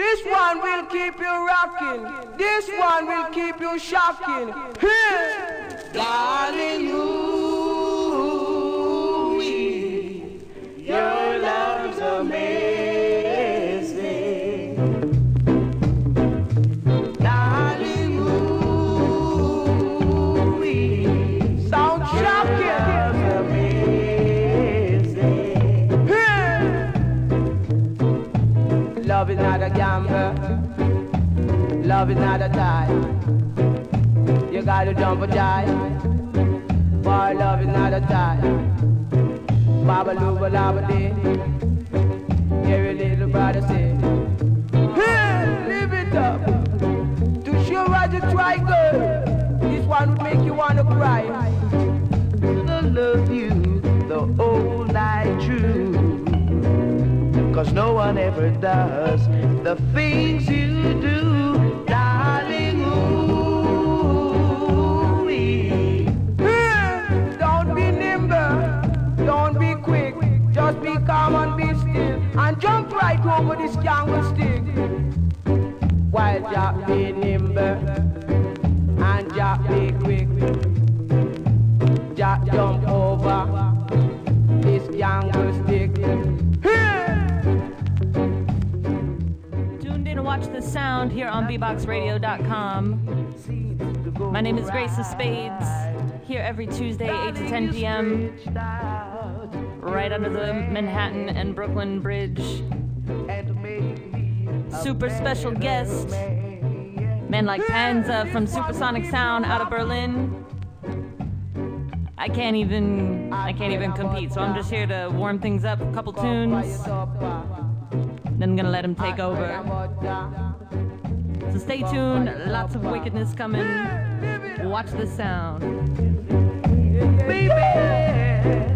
This one will keep you rocking. This one will keep you shocking. Hey, darling, ooh, Love is not a tie. You gotta jump a jive. Boy, love is not a tie. Baba looba laba dee. Hear a little brother say. Hey, live it up. To show what you try, girl. This one would make you wanna cry. I love you the whole night through. Cause no one ever does the things you do, over this jungle stick. While Jack be nimble and Jack be quick, Jack jump over this jungle stick. Hey! Tuned in to watch the sound here on bboxradio.com. My name is Grace of Spades. Here every Tuesday, 8 to 10 p.m. Right under the Manhattan and Brooklyn Bridge. Super special guest. Men like Panza from Supersonic Sound out of Berlin. I can't even I can't even compete, so I'm just here to warm things up, a couple tunes. Then I'm gonna let him take over. So stay tuned, lots of wickedness coming. Watch the sound. darling.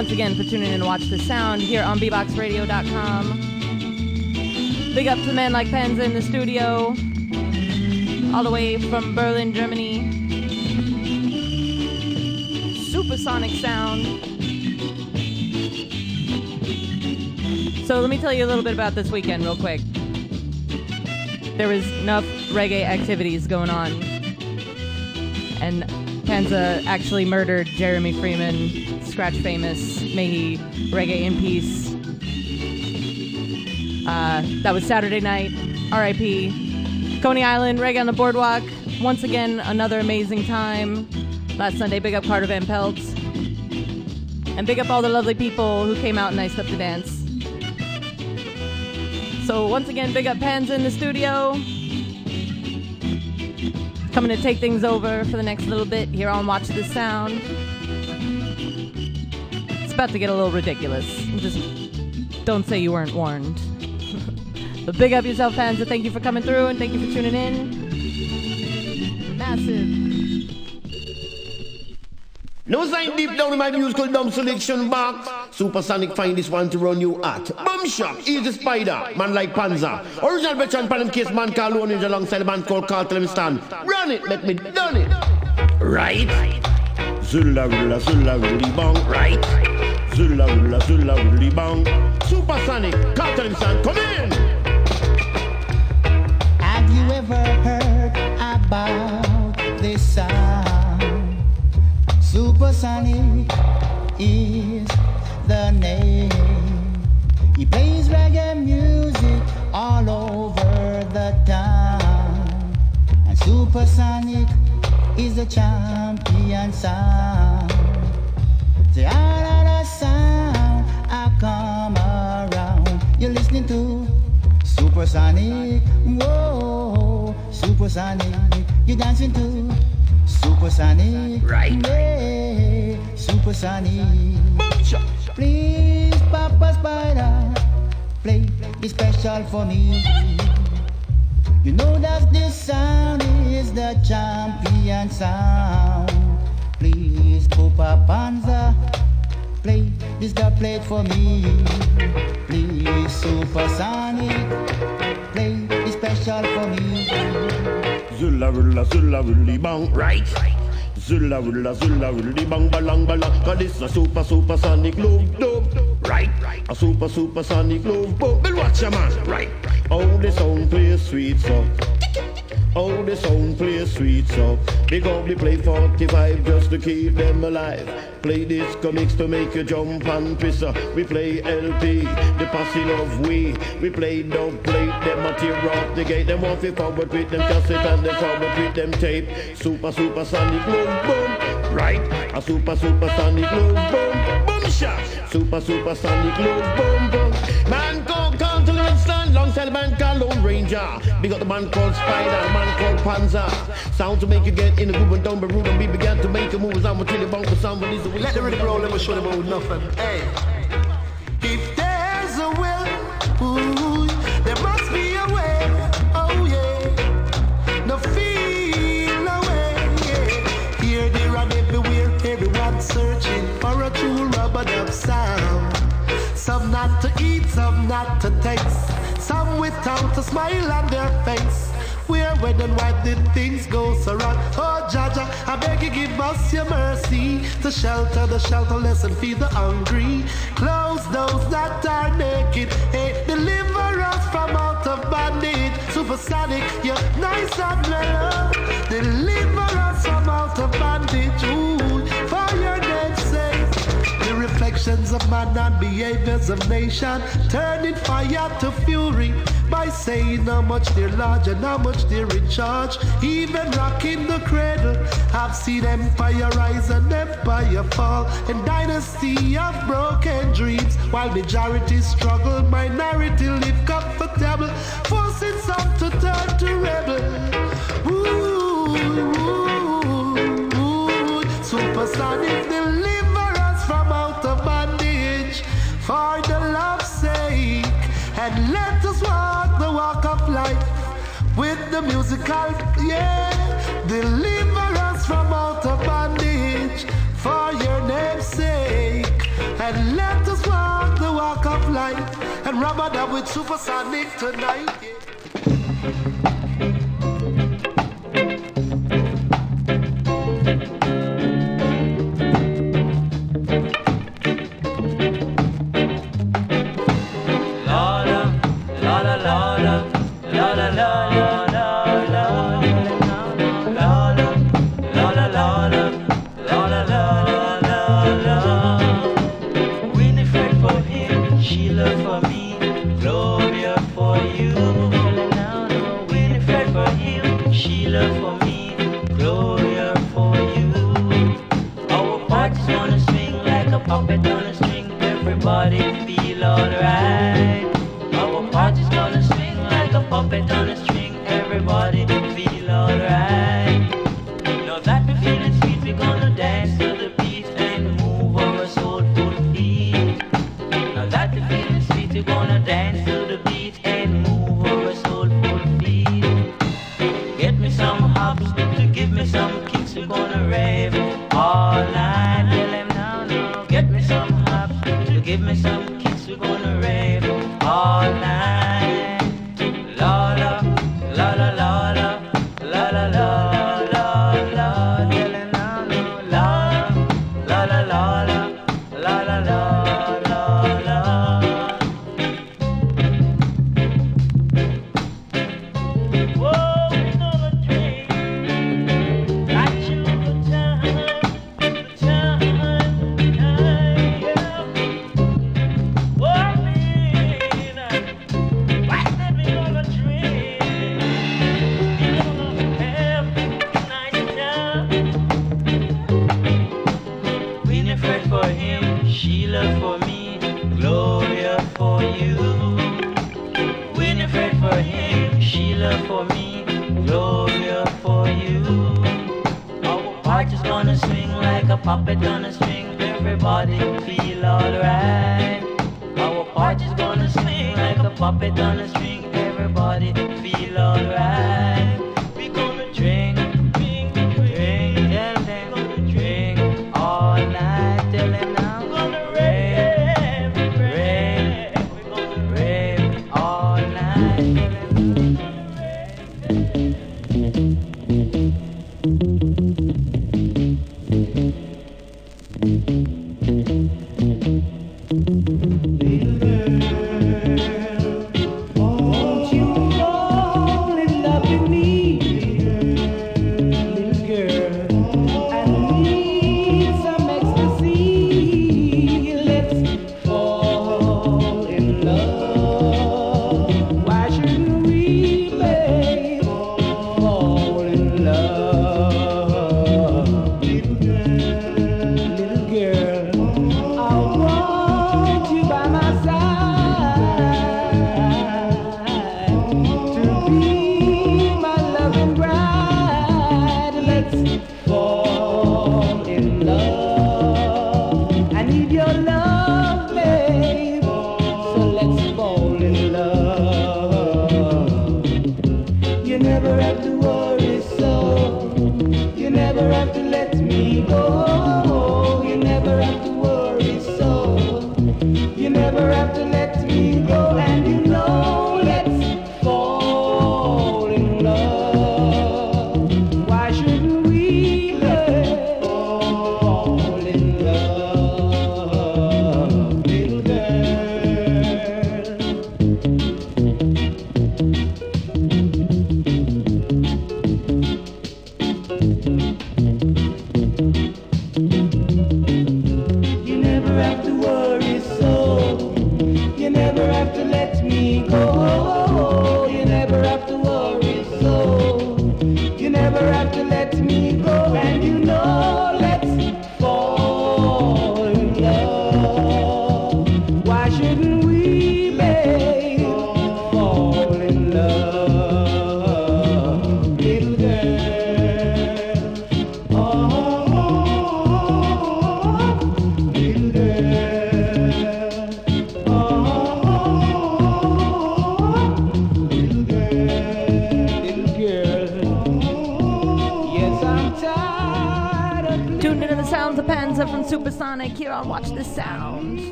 Once again for tuning in to watch the sound here on bboxradio.com. Big up to men like Panza in the studio, all the way from Berlin, Germany. Supersonic sound. So let me tell you a little bit about this weekend, real quick. There was enough reggae activities going on, Panza actually murdered Jeremy Freeman, Scratch Famous, may he reggae in peace. Uh, that was Saturday night, RIP. Coney Island, reggae on the boardwalk. Once again, another amazing time. Last Sunday, big up Carter Van Pelt. And big up all the lovely people who came out and iced up the dance. So once again, big up Pans in the studio. Coming to take things over for the next little bit here on Watch the Sound. It's about to get a little ridiculous. Just don't say you weren't warned. But big up yourself, fans, and thank you for coming through and thank you for tuning in. Massive. No sign deep down in my musical dumb selection box. Supersonic find this one to run you at. Boom shot, easy spider, man like Panza. Original veteran pan case man called Lone Ranger alongside a man called Cartel Stand. Run it, make me done it. Right? Zula rula zula ruli bang. Right? Zula rula zula ruli bang. Supersonic, Cartel Stand, come in. Have you ever heard about Supersonic is the name. He plays reggae music all over the town. And Supersonic is the champion sound. The all of the sound I come around. You're listening to Supersonic. Whoa, Supersonic. You're dancing to Supersonic. Right. Yeah, Supersonic. Please, Papa Spider, play it special for me. You know that this sound is the champion sound. Please, Papa Panza, play this the plate for me. Please, super Supersonic, play it special for me. Zula rula zula ruli bang. Right? Zula rula zula ruli bang balang balang. Cause this a super super sonic love dub. Right? A super super sonic love bub. Well watch ya man. Right? Oh the sound play sweet so. Oh the sound play sweet so. Big up the play 45 just to keep them alive. Play this comics to make you jump and piss. We play LP, the passing of we. We play dub plate, them a tear off the gate. Them off forward with them cassette and them forward with them tape. Super super sonic love boom. Right? A super super sonic love boom. Boom shot. Super super sonic love boom boom. Man alongside the man called Lone Ranger. Big up the man called Spider, the man called Panza. Sound to make you get in the groove and down the road and we began to make a move I'm gonna tell you about sound when it's the Let the rhythm roll, let me show them about nothing. Hey. If there's a will, ooh, there must be a way. Oh yeah. No feel away. Yeah. Here, there, and everywhere, everyone searching for a true rubber dub sound. Some not to eat, some not to taste. Some without a smile on their face. Where, when, and why did things go so wrong? Oh, Jah Jah, I beg you, give us your mercy to shelter the shelterless and feed the hungry. Clothe those that are naked. Hey, deliver us from out of bondage. Supersonic, you're nice and mellow. Deliver reflections of man and behaviors of nation, turning fire to fury by saying how much they're large and how much they're in charge. Even rocking the cradle, I've seen empire rise and empire fall, and dynasty of broken dreams. While majority struggle, minority live comfortable, forcing some to turn to rebel. And let us walk the walk of life with the musical yeah deliver us from out of bondage for your name's sake and let us walk the walk of life and rubber that with supersonic tonight yeah.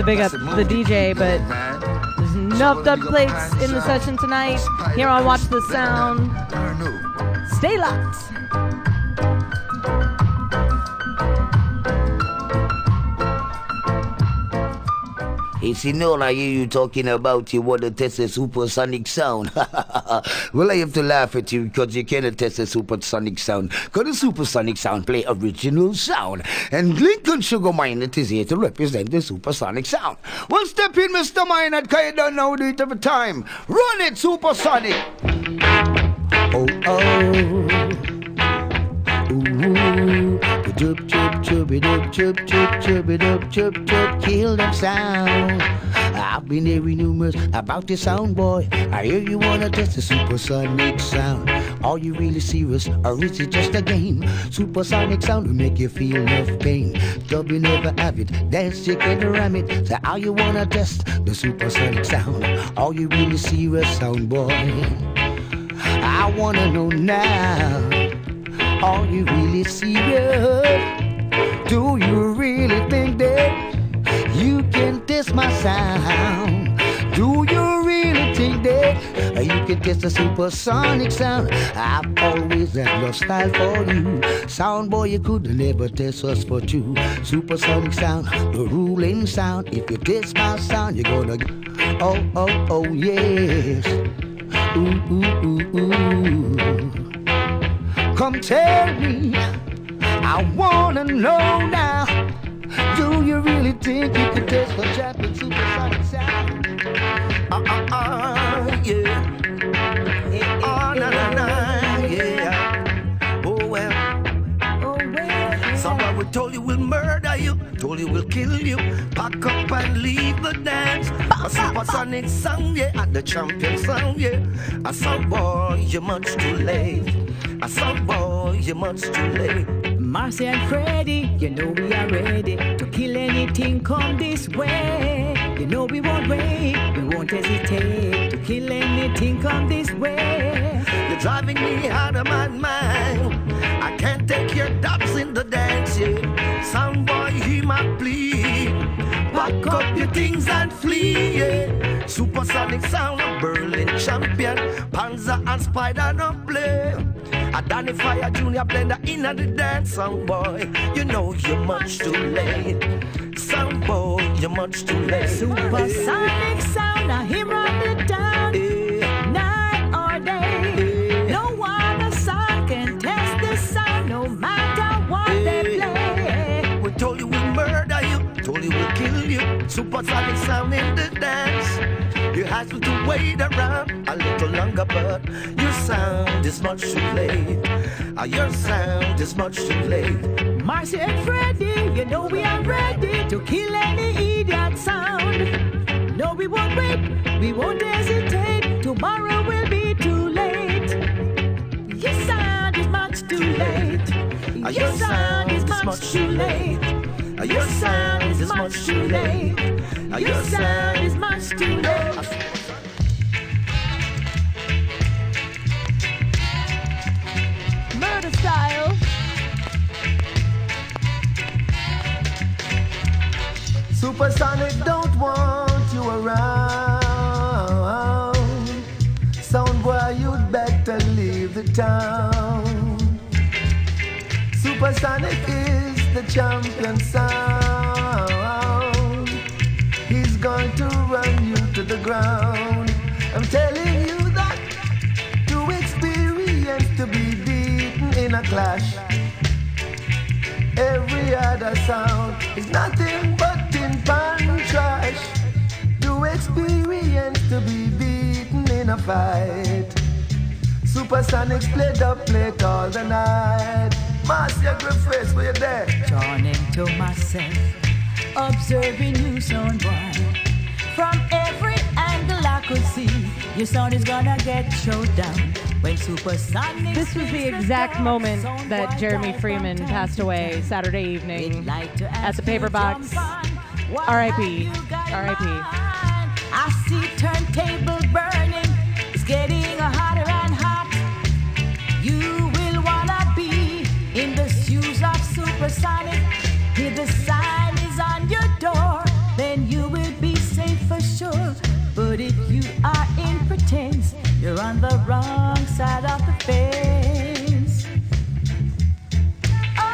To big up the DJ, but there's enough dub plates in the session tonight. Here on Watch the Sound. Stay locked. It's you I hear you talking about you want to test a supersonic sound. well, I have to laugh at you because you cannot test a supersonic sound. Because the supersonic sound play original sound. And Lincoln Sugar Minott is here to represent the supersonic sound. Well, step in, Mr. Minott, because you don't know how to do it every time. Run it, supersonic! Oh, oh. Ooh, chup chup chup it up, chup chup chup chup chup, kill them sound. I've been hearing rumors about this sound boy. I hear you wanna test the supersonic sound. Are you really serious, or is it just a game? Supersonic sound will make you feel enough pain. Dub you never have it, dance you can't ram it. So how you wanna test the supersonic sound? Are you really serious, sound boy? I wanna know now. Are you really serious? Do you really think that you can test my sound? Do you really think that can test the supersonic sound? I've always had love style for you. Sound boy, you could never test us for two. Supersonic sound, the ruling sound. If you test my sound, you're gonna. Oh, oh, oh, yes. Ooh, ooh, ooh, ooh. Come tell me, I wanna know now. Do you really think you could test for champion supersonic sound? Uh uh uh, yeah. Na na na, yeah. Oh well. Oh, well. Someone will told you we'll murder you. told you we'll kill you. Pack up and leave the dance. A supersonic sound, yeah, and the champion sound, yeah. I saw boy, you're much too late. I saw boy, you're much too late. Marcy and Freddie, you know we are ready to kill anything come this way. You know we won't wait, we won't hesitate to kill anything come this way. You're driving me out of my mind. I can't take your dubs in the dance, yeah. Sound boy, hear my plea. Pack up your things and flee, yeah. Supersonic sound, a Berlin champion. Panza and Spider don't play. A Danny Fire Junior blender in at the dance, sound boy. You know you're much too late. Sound boy, you're much too late. Supersonic sound, I hear on the town, night or day. No one sound can test this sound, no matter what they play. We told you we'll murder you, told you we'll kill you. Supersonic sound in the dance. You have to wait around a little longer, but your sound is much too late. Your sound is much too late. Marcy and Freddie, you know we are ready to kill any idiot sound. No, we won't wait, we won't hesitate. Tomorrow will be too late. Your sound is much too late. Your sound is much too late. Your sound is much too late. Your sound is much too late. Murder style. Supersonic don't want you around. Sound boy, you'd better leave the town. Supersonic is the champion sound. He's going to run you to the ground. In a clash. Every other sound is nothing but tin pan trash. To experience to be beaten in a fight. Supersonics played up late all the night. Marcia Griffiths, were you there? Turning to myself, observing you, son boy. From every angle I could see, your son is gonna get showed down. This was the exact moment that Jeremy Freeman passed away Saturday evening at the paper box. R.I.P. R.I.P. side of the fence. Oh,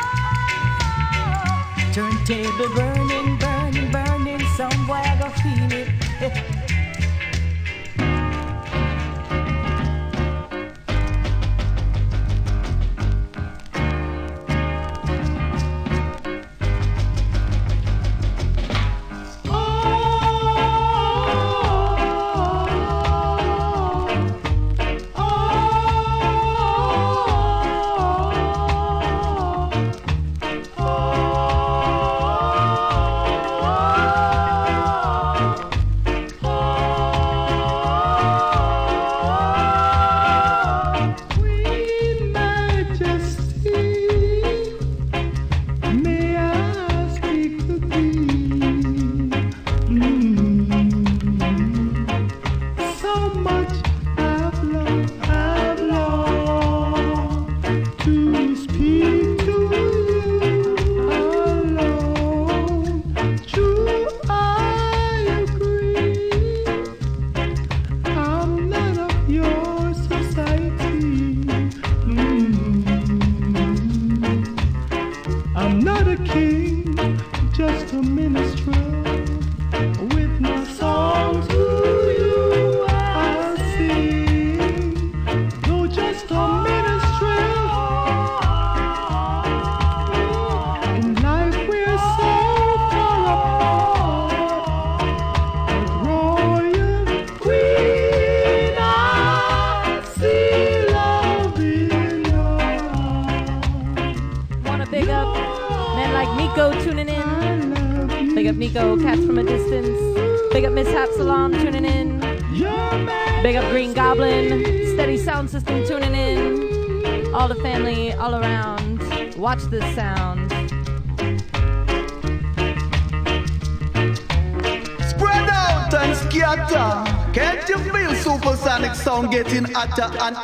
turntable burning, burning, burning. Somewhere go feel it.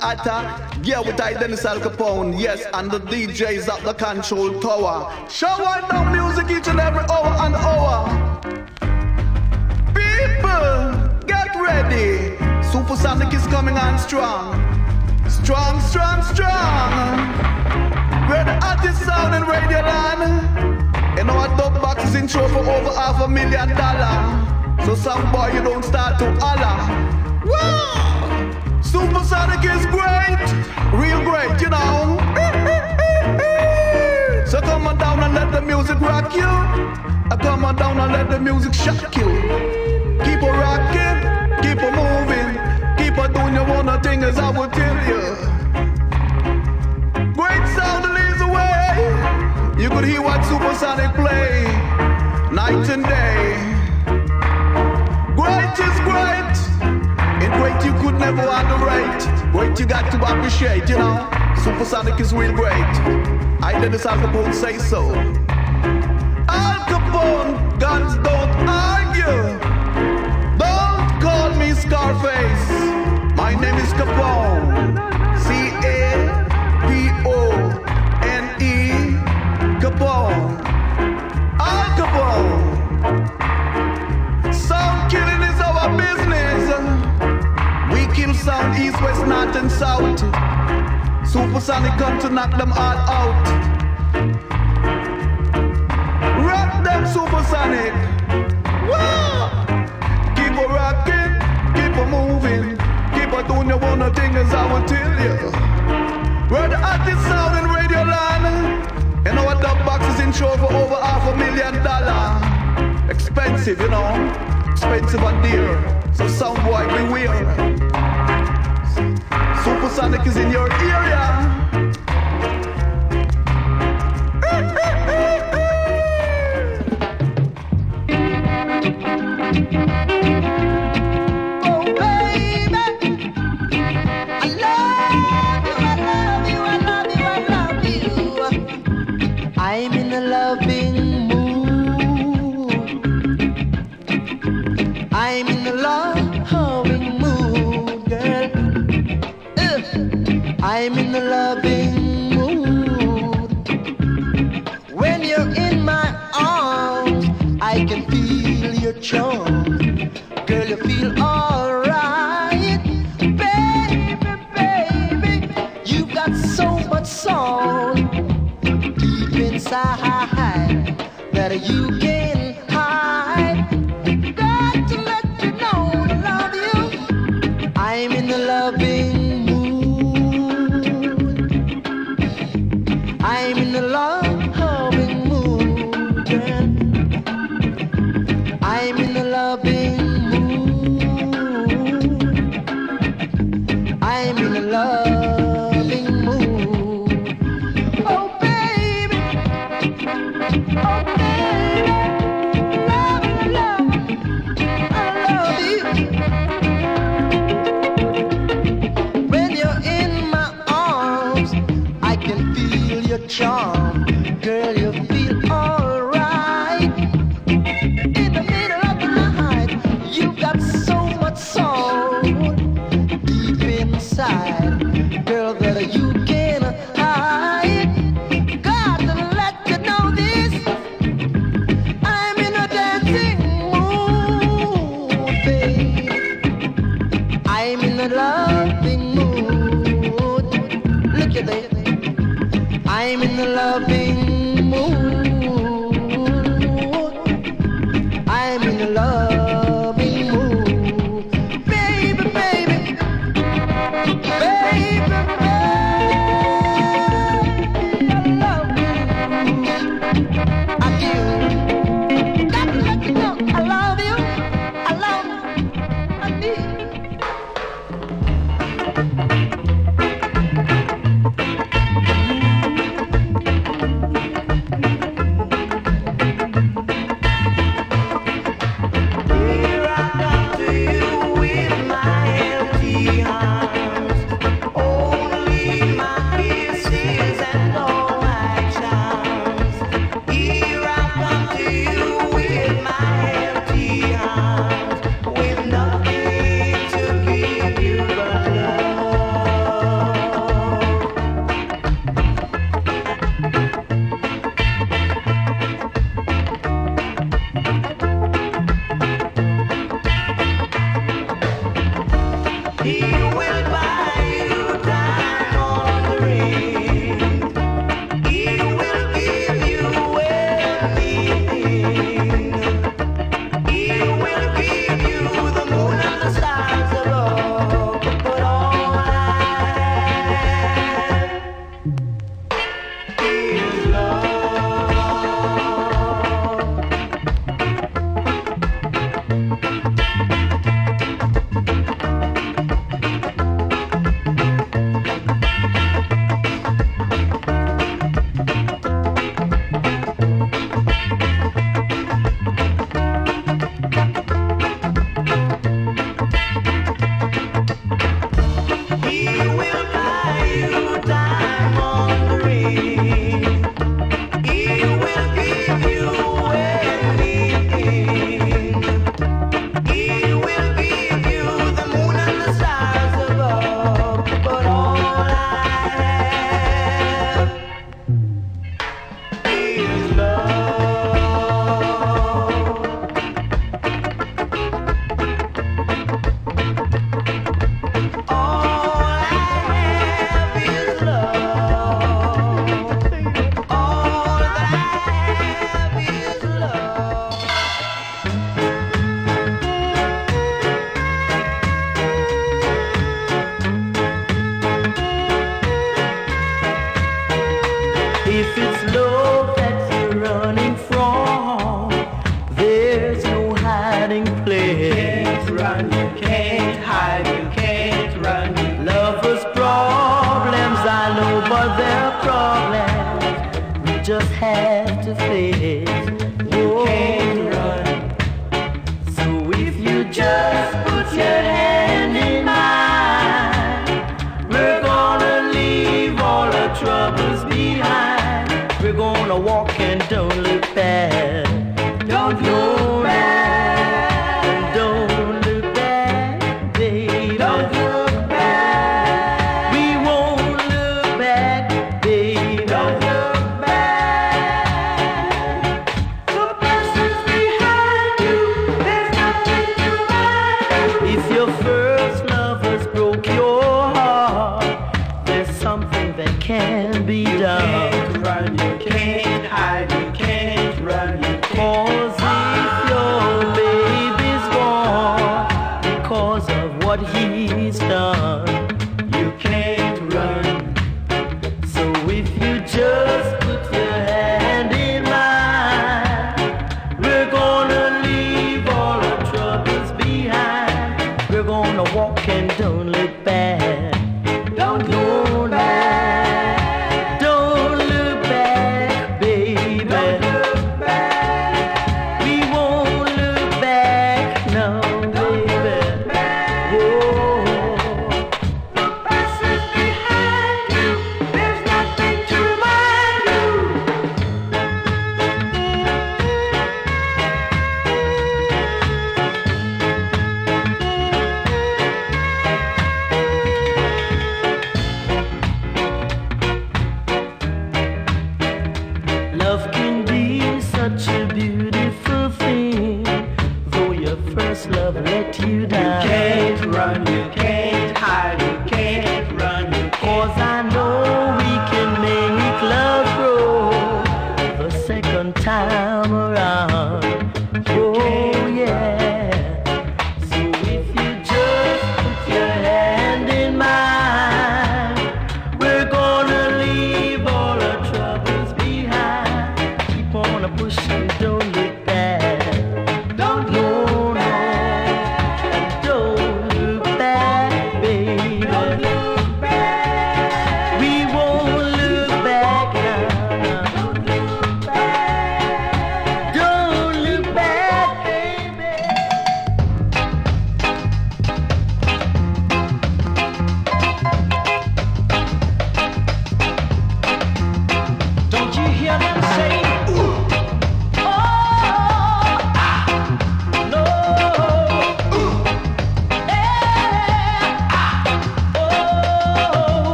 hotter? Yeah, with I Dennis Alcapone, yes, and the DJs at the control tower. Shower down music each and every hour and hour. People, get ready. Supersonic is coming on strong. Strong, strong, strong. We're the hottest sound in Radio Land. You know our dub box is in show for over half a million dollars. So some boy you don't start to holler. Supersonic is great, real great, you know. so come on down and let the music rock you. I come on down and let the music shock you. Keep on rocking, keep on moving, keep on doing your one thing as I will tell you. Great sound leads the way. You could hear what Supersonic play night and day. Great you could never underrate. Great you got to appreciate, you know. Supersonic is real great. I Dennis Alcapone say so. Al Capone, guns don't argue. Don't call me Scarface. My name is Capone. And south. Supersonic come to knock them all out. Rock them supersonic. Woo! Keep a rocking, keep a moving, keep a doing your one thing as I will tell you. We're the hottest sound in Radio Land. And our dub box is in show for over half a million dollars. Expensive, you know. Expensive and dear. So sound boy beware. Supersonic is in your area. Oh, you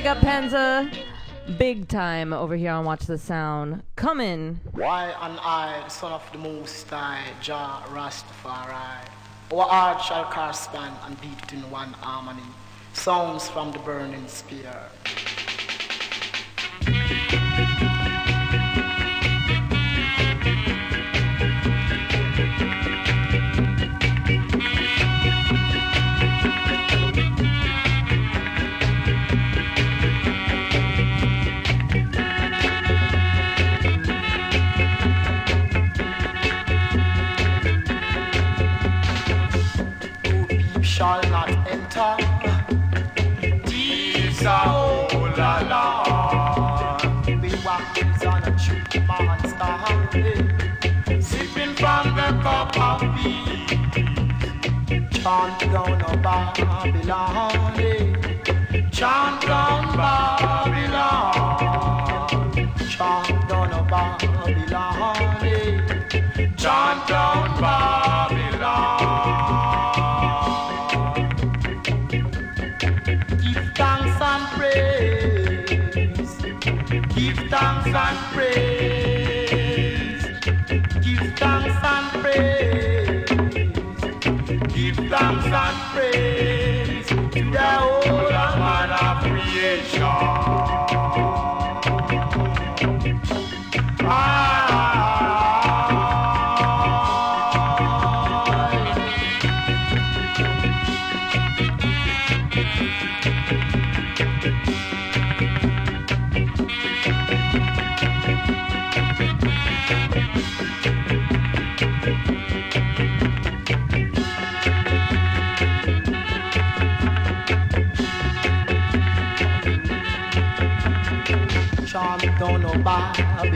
Big up Panza. Big time over here on Watch the Sound. Come in. Why and I, son of the Most High, Jah Rastafari. Our art shall correspond and beat in one harmony. Sounds from the burning spear. shall not enter. These are all along. We walkers on a true monster, hey. sipping from the cup of tea. Chant down a Babylon, hey. chant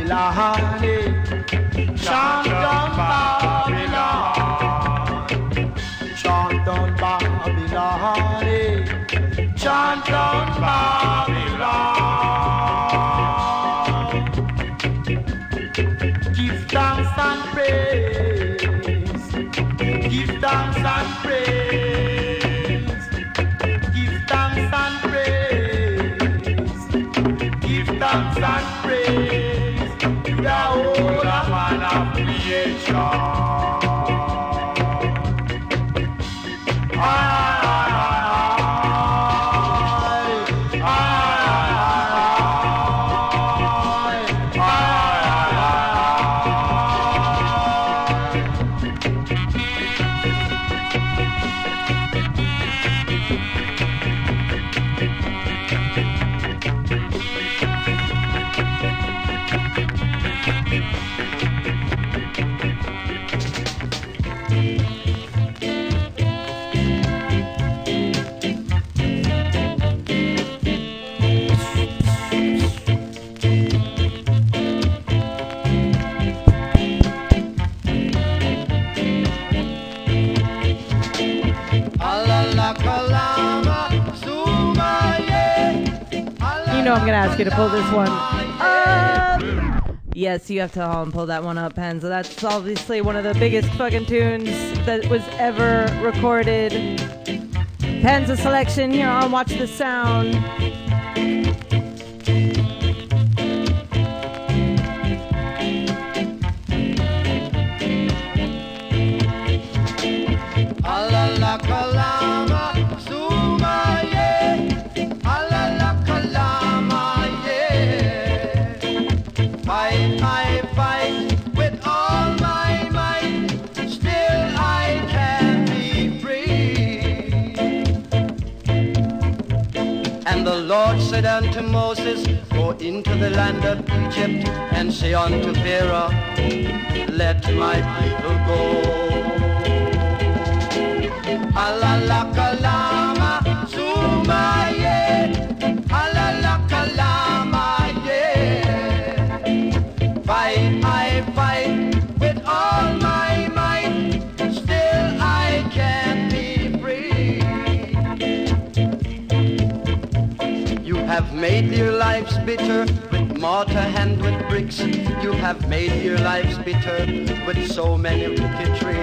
Ilahani Shangamba ask you to pull this one. Yes, you have to haul and pull that one up, Pen. So that's obviously one of the biggest fucking tunes that was ever recorded. Panza selection here on Watch the Sound. into the land of Egypt and say unto Pharaoh, Let my people go. Alalakala. life's bitter. With mortar and with bricks, you have made your lives bitter with so many ricketry.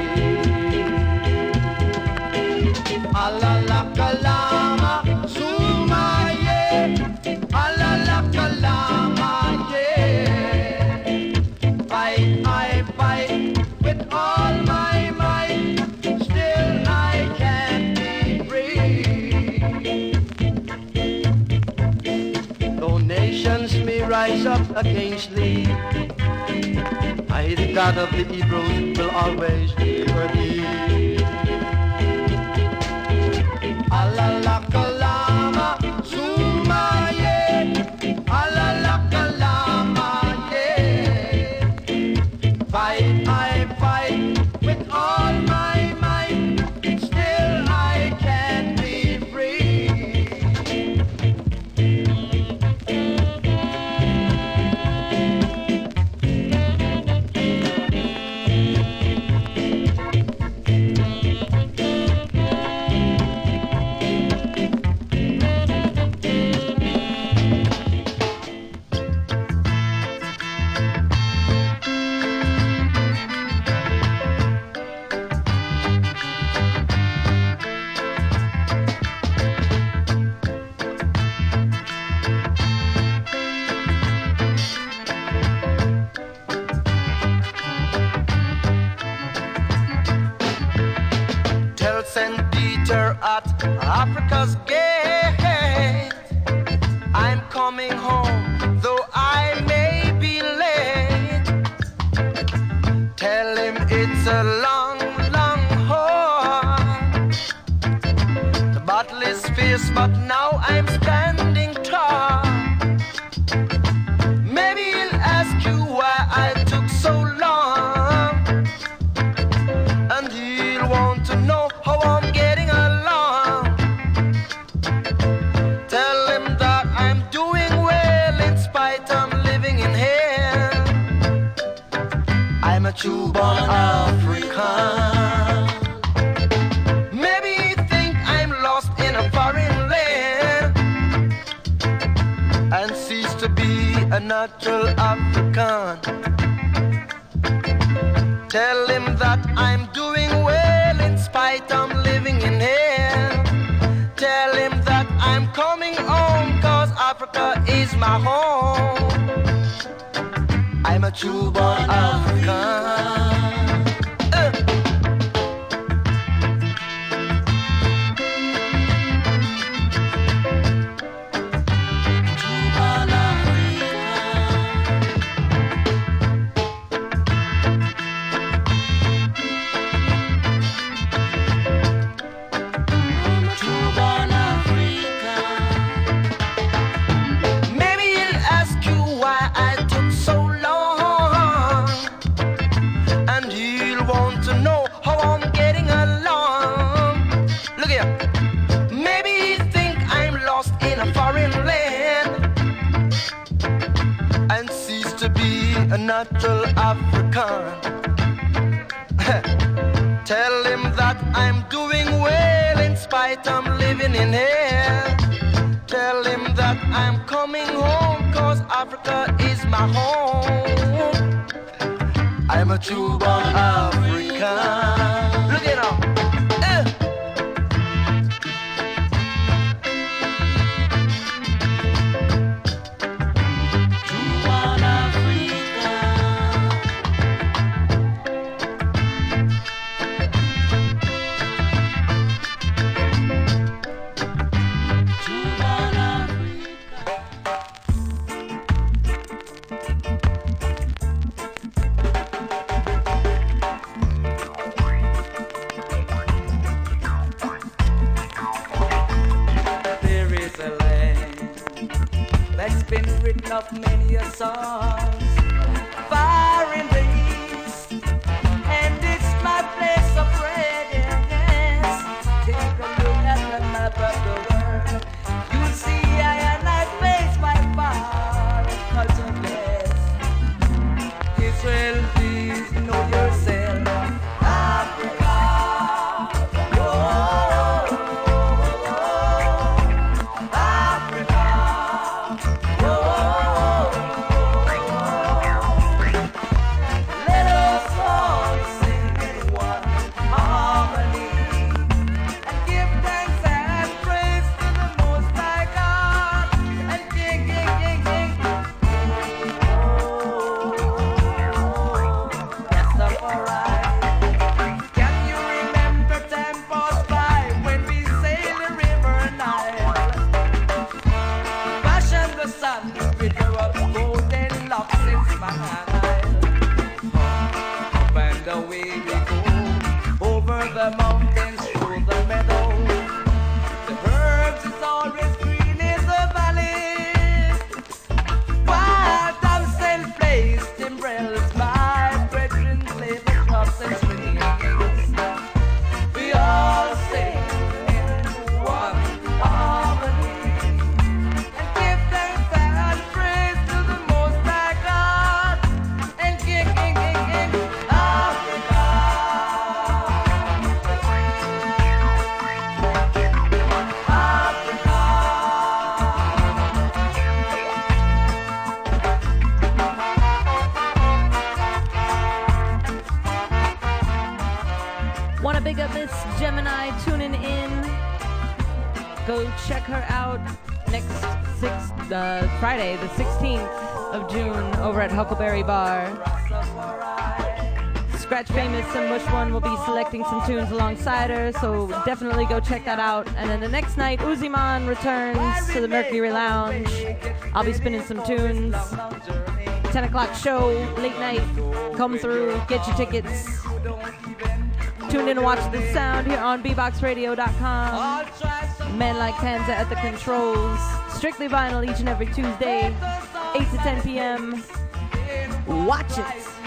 A la la, la. against thee. I, the God of the Hebrews, will always deliver thee. Natural African. Tell him that I'm doing well in spite I'm living in hell. Tell him that I'm coming home cause Africa is my home. I'm a true born African. Home. I'm a true born African. Big up Miss Gemini tuning in. Go check her out next six, uh, Friday, the 16th of June, over at Huckleberry Bar. Scratch Famous and Mush One will be selecting some tunes alongside her, so definitely go check that out. And then the next night, Uziman returns to the Mercury Lounge. I'll be spinning some tunes. 10 o'clock show, late night. Come through, get your tickets. Tune in to watch the sound here on bboxradio.com. Men like Panza at the controls. Strictly vinyl each and every Tuesday, 8 to 10 p.m. Watch it.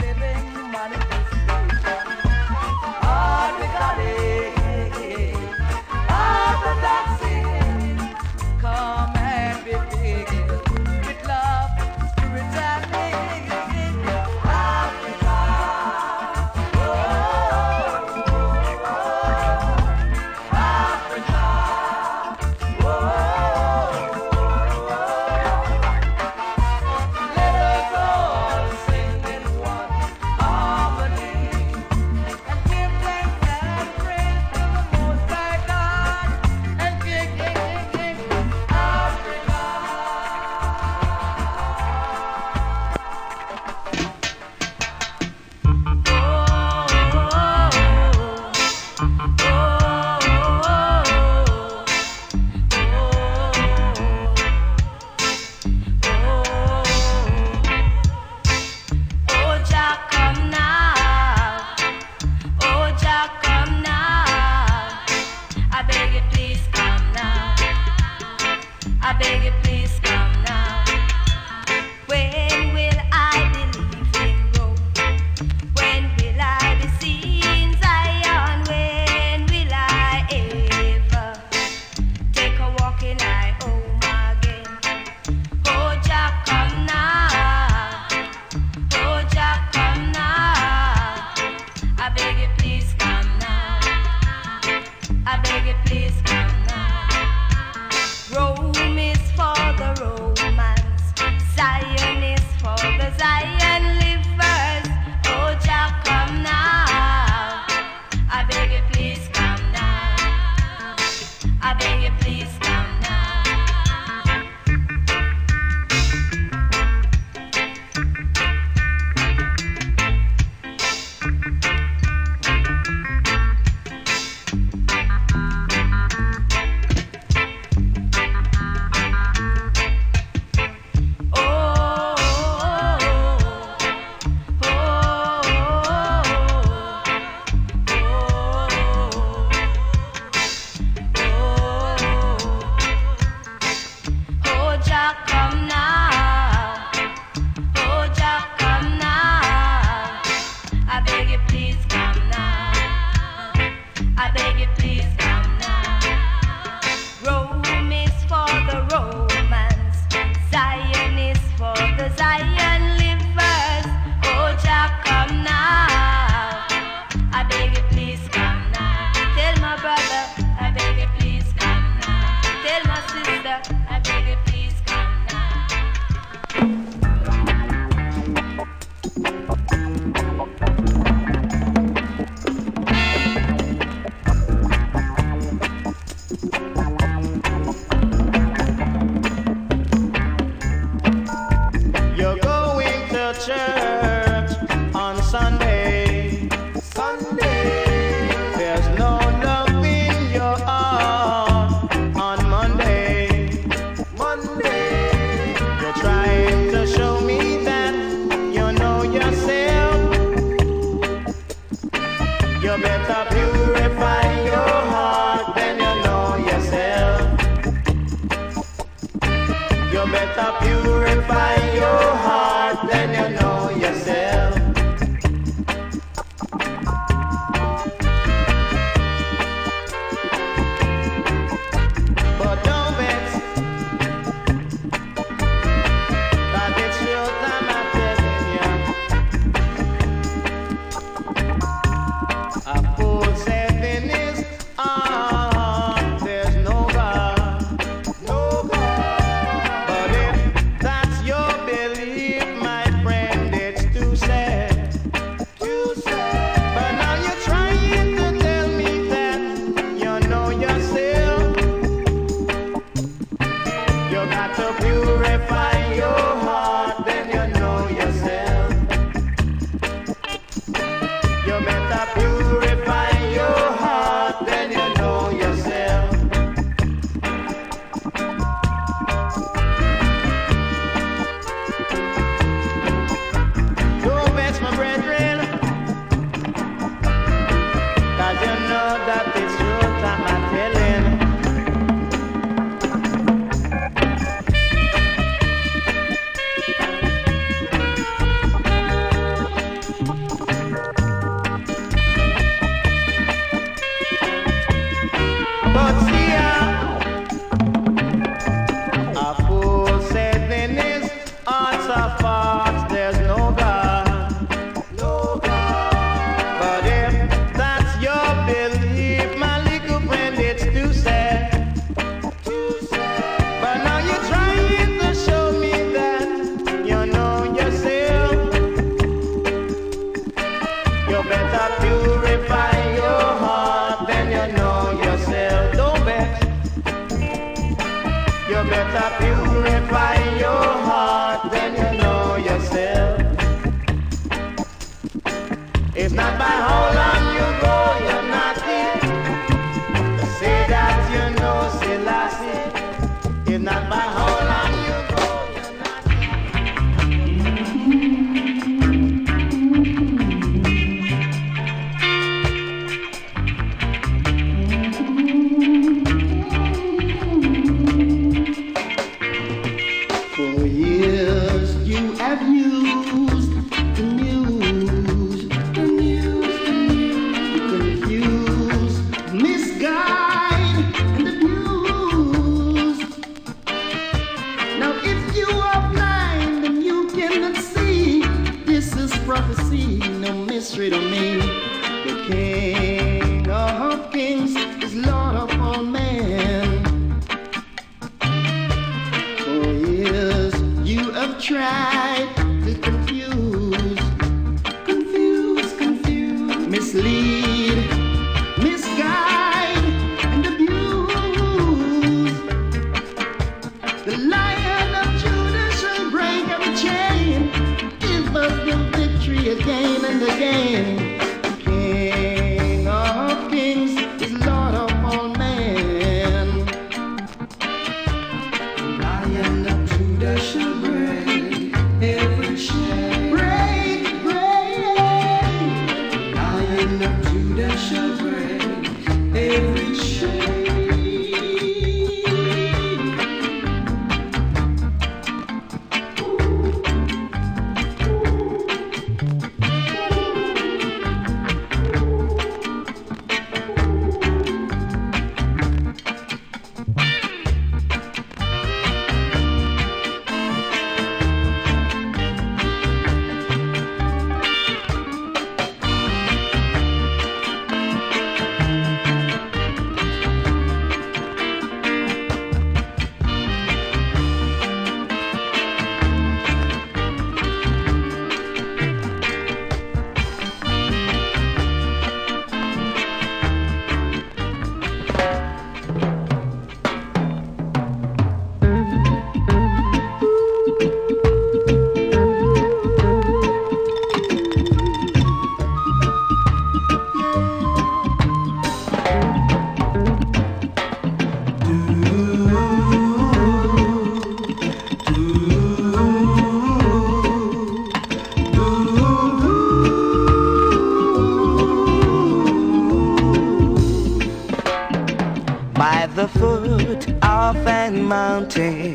mountain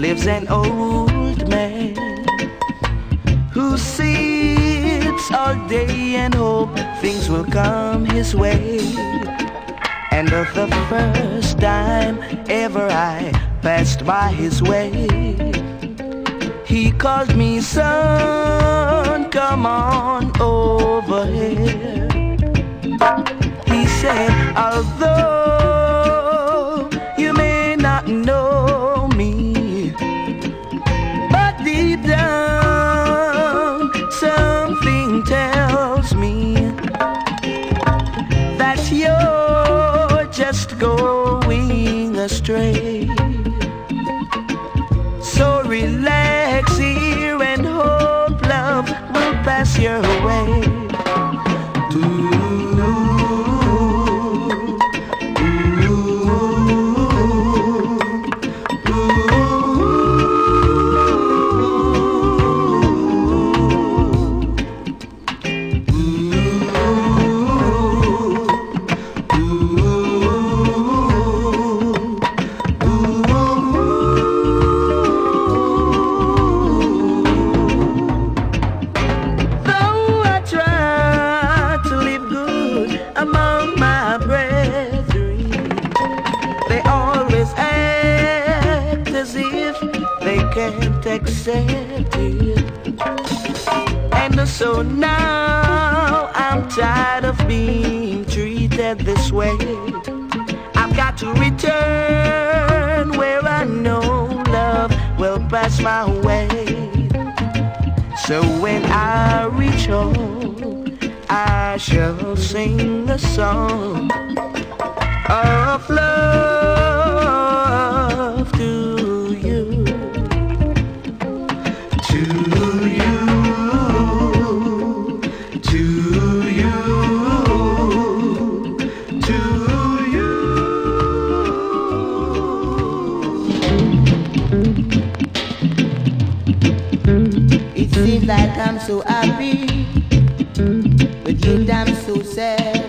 lives an old man who sits all day and hopes things will come his way. And the first time ever I passed by his way, he called me, son, come on over here. seems like I'm so happy, but yet I'm so sad.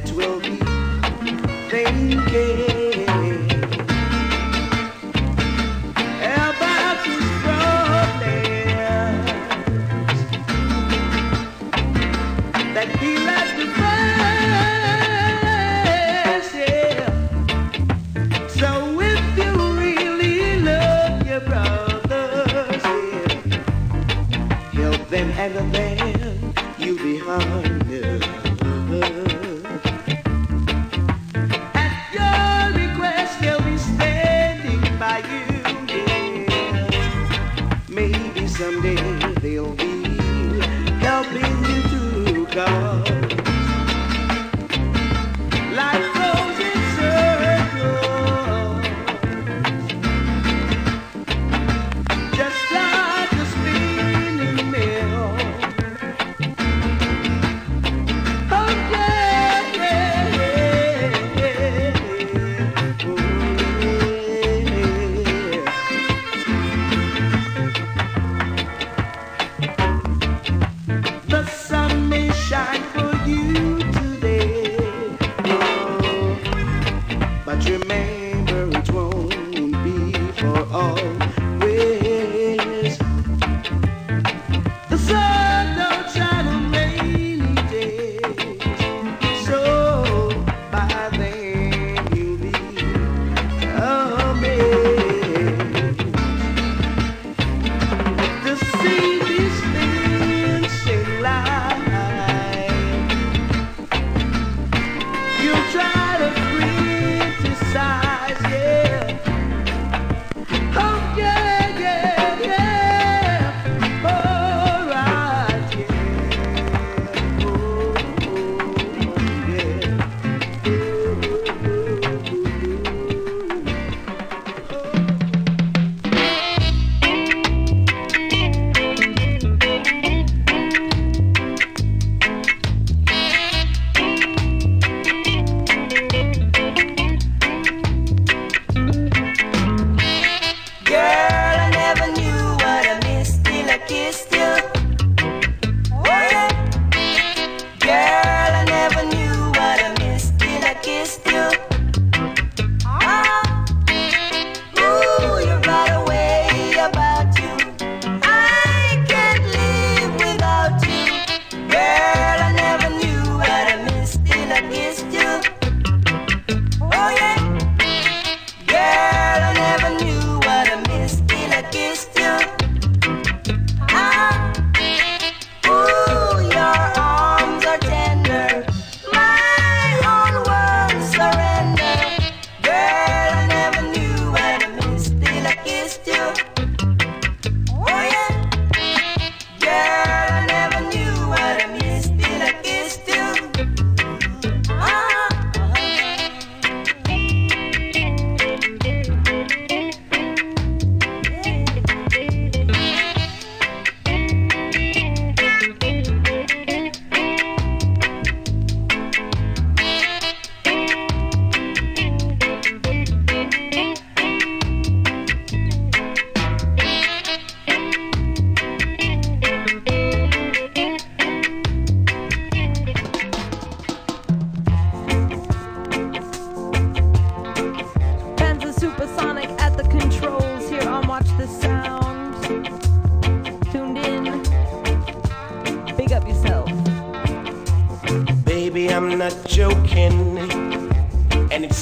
That will be thinking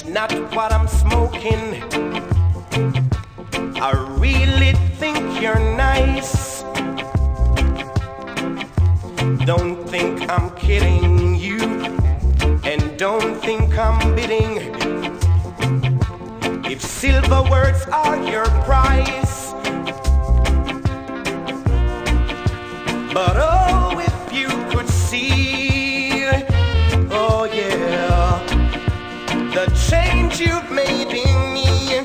not what I'm smoking. I really think you're nice. Don't think I'm kidding you, and don't think I'm bidding. If silver words are your price, but oh. you've made in me.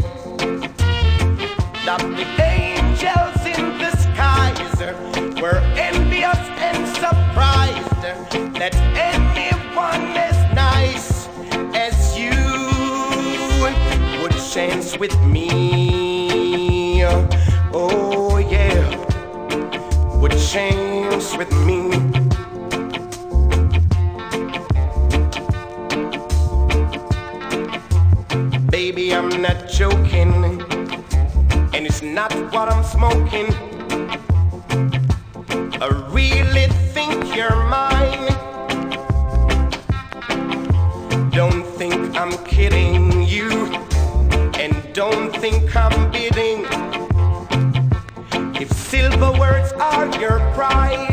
That the angels in the skies were envious and surprised that anyone as nice as you would chance with me. Oh, yeah, would chance with me. what I'm smoking. I really think you're mine. Don't think I'm kidding you, and don't think I'm bidding. If silver words are your prize.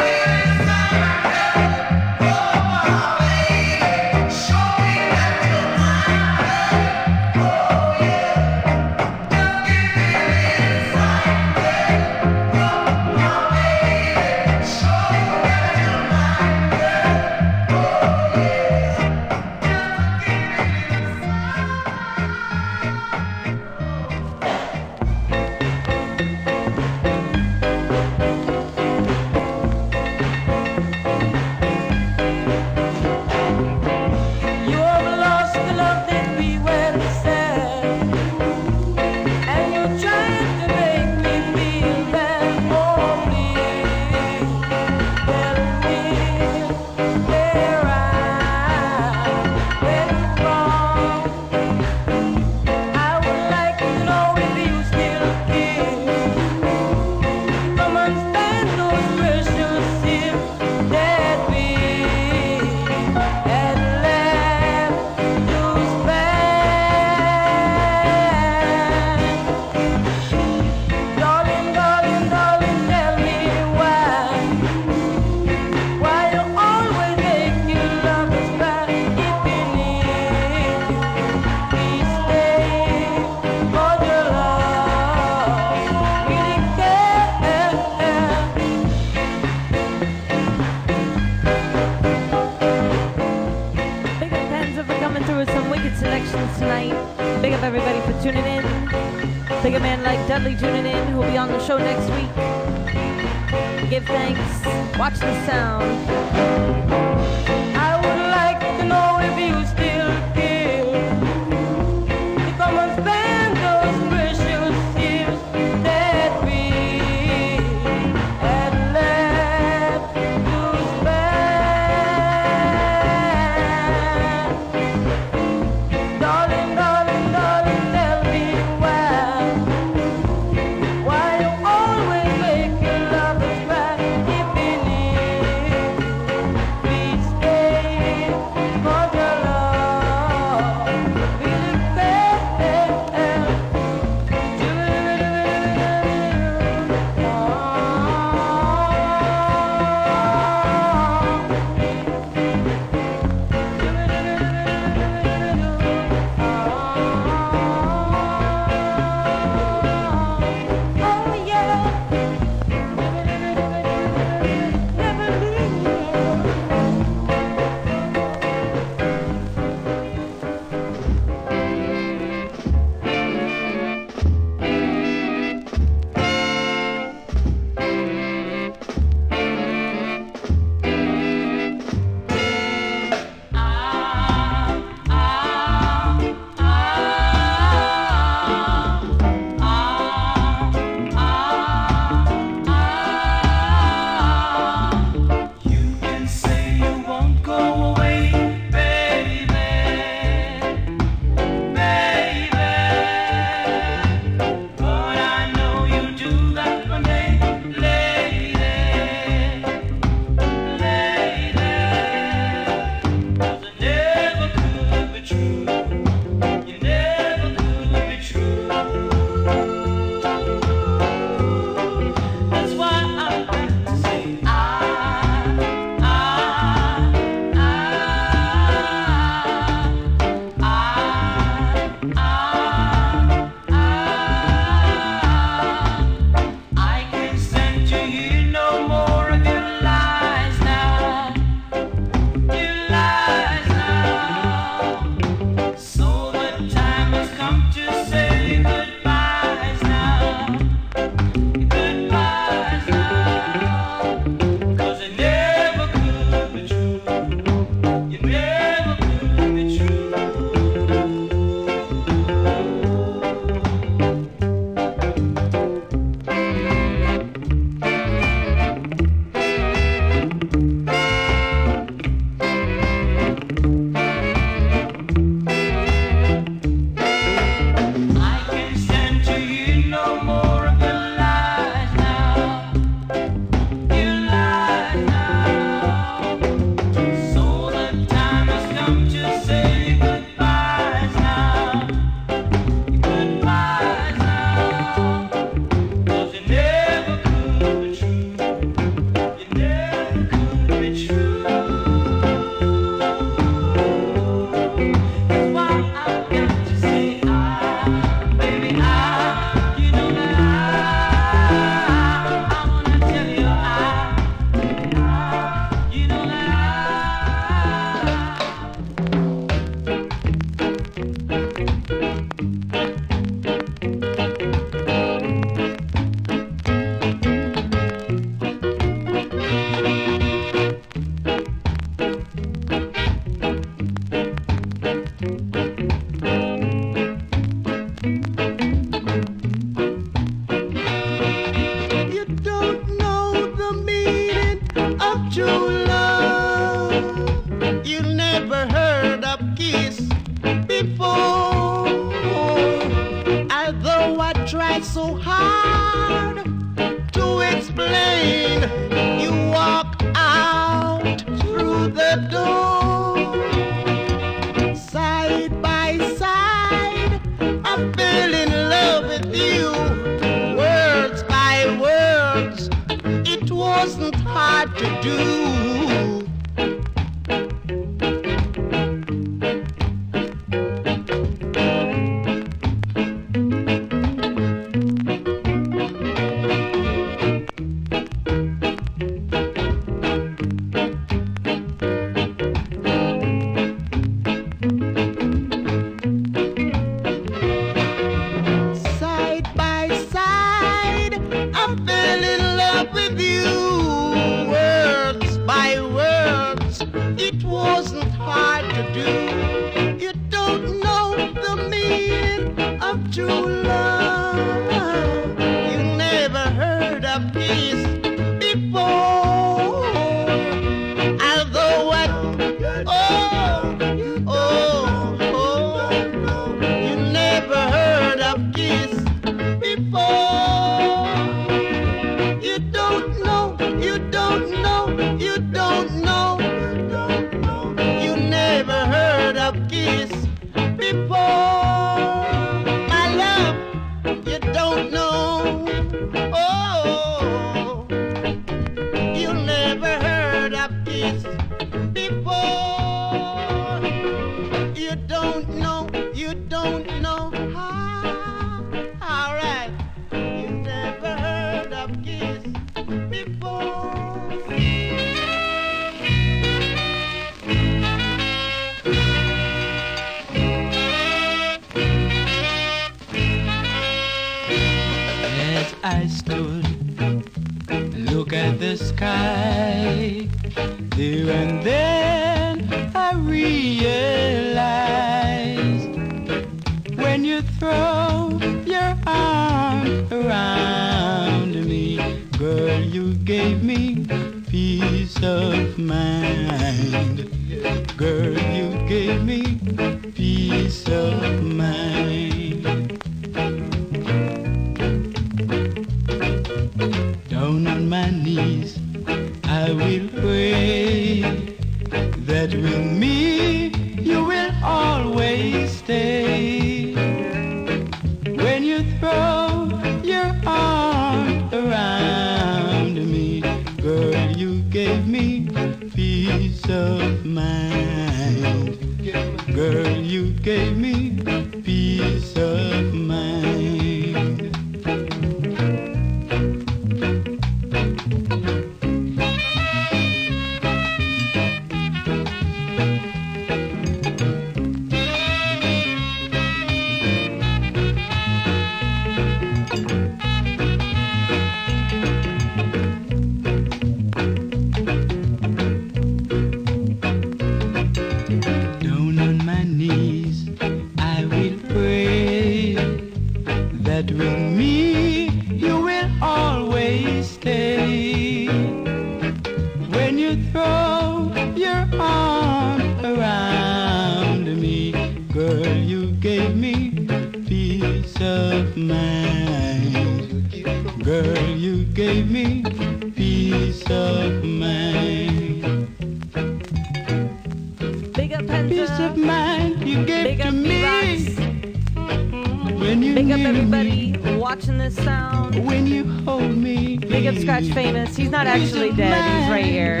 right here.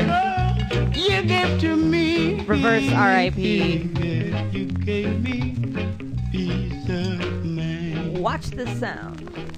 You gave to me. Reverse R.I.P. Watch the sound.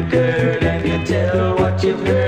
Gird, and you tell what you've heard,